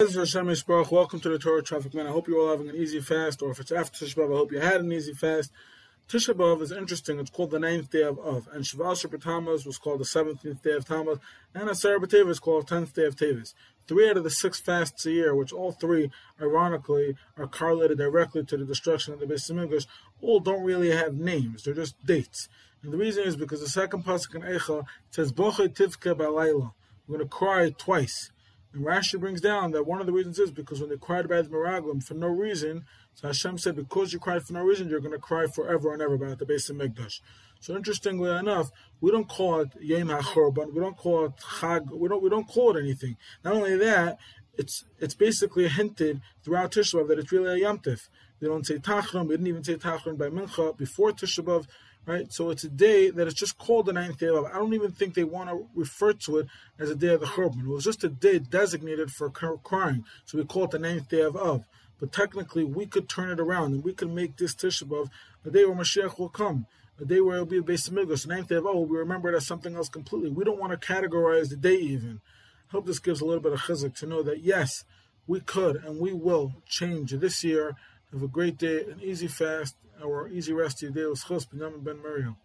Hashem Welcome to the Torah Traffic Man. I hope you're all having an easy fast, or if it's after Tisha B'Av, I hope you had an easy fast. Tisha B'Av is interesting. It's called the ninth day of Av, and Shavuot Shabbat was called the seventeenth day of Tammuz, and Asara B'Teves is called the tenth day of Teves. Three out of the six fasts a year, which all three, ironically, are correlated directly to the destruction of the Beis Hamikdash, all don't really have names. They're just dates. And the reason is because the second pasuk in Eicha says Boche Tivke Balayla. We're going to cry twice. And Rashi brings down that one of the reasons is because when they cried about the Meraglim for no reason, so Hashem said, because you cried for no reason, you're going to cry forever and ever about the Beis Hamikdash. So interestingly enough, we don't call it Yom HaChurban, we don't call it Chag, we don't we don't call it anything. Not only that, it's it's basically hinted throughout Tisha that it's really a Yom. They don't say Tachanun, we didn't even say Tachanun by Mincha before Tisha right? So it's a day that is just called the ninth day of I don't even think they want to refer to it as a day of the Churban. It was just a day designated for crying, so we call it the ninth day of Av. But technically, we could turn it around and we could make this Tisha a day where Mashiach will come, a day where it will be a base of Migos. The ninth day of Av will be remembered as something else completely. We don't want to categorize the day even. Hope this gives a little bit of chizuk to know that yes, we could and we will change this year. Have a great day, an easy fast, or easy rest of your day. Ben Miriam.